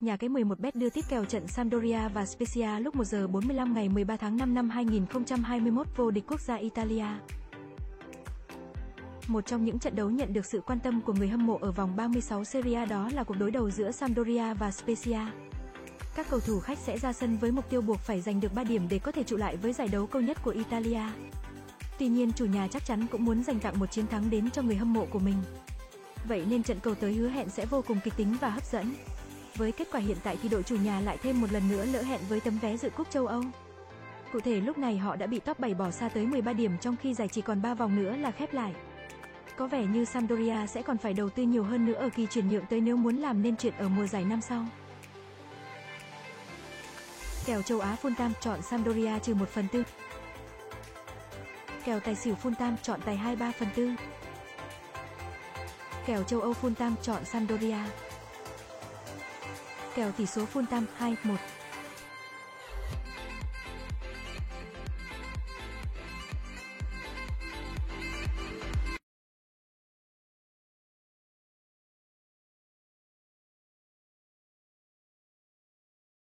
Nhà cái 11 bet đưa tiếp kèo trận Sampdoria và Spezia lúc 1 giờ 45 ngày 13 tháng 5 năm 2021 vô địch quốc gia Italia. Một trong những trận đấu nhận được sự quan tâm của người hâm mộ ở vòng 36 Serie A đó là cuộc đối đầu giữa Sampdoria và Spezia. Các cầu thủ khách sẽ ra sân với mục tiêu buộc phải giành được 3 điểm để có thể trụ lại với giải đấu câu nhất của Italia. Tuy nhiên, chủ nhà chắc chắn cũng muốn dành tặng một chiến thắng đến cho người hâm mộ của mình. Vậy nên trận cầu tới hứa hẹn sẽ vô cùng kịch tính và hấp dẫn. Với kết quả hiện tại thì đội chủ nhà lại thêm một lần nữa lỡ hẹn với tấm vé dự cúp châu Âu. Cụ thể, lúc này họ đã bị top 7 bỏ xa tới 13 điểm trong khi giải chỉ còn 3 vòng nữa là khép lại. Có vẻ như Sampdoria sẽ còn phải đầu tư nhiều hơn nữa ở kỳ chuyển nhượng tới nếu muốn làm nên chuyện ở mùa giải năm sau. Kèo châu Á full tam chọn Sampdoria trừ 1 phần tư. Kèo tài xỉu full tam chọn tài 23 phần tư. Kèo châu Âu full tam chọn Sampdoria. Kèo tỷ số full tam 2 1.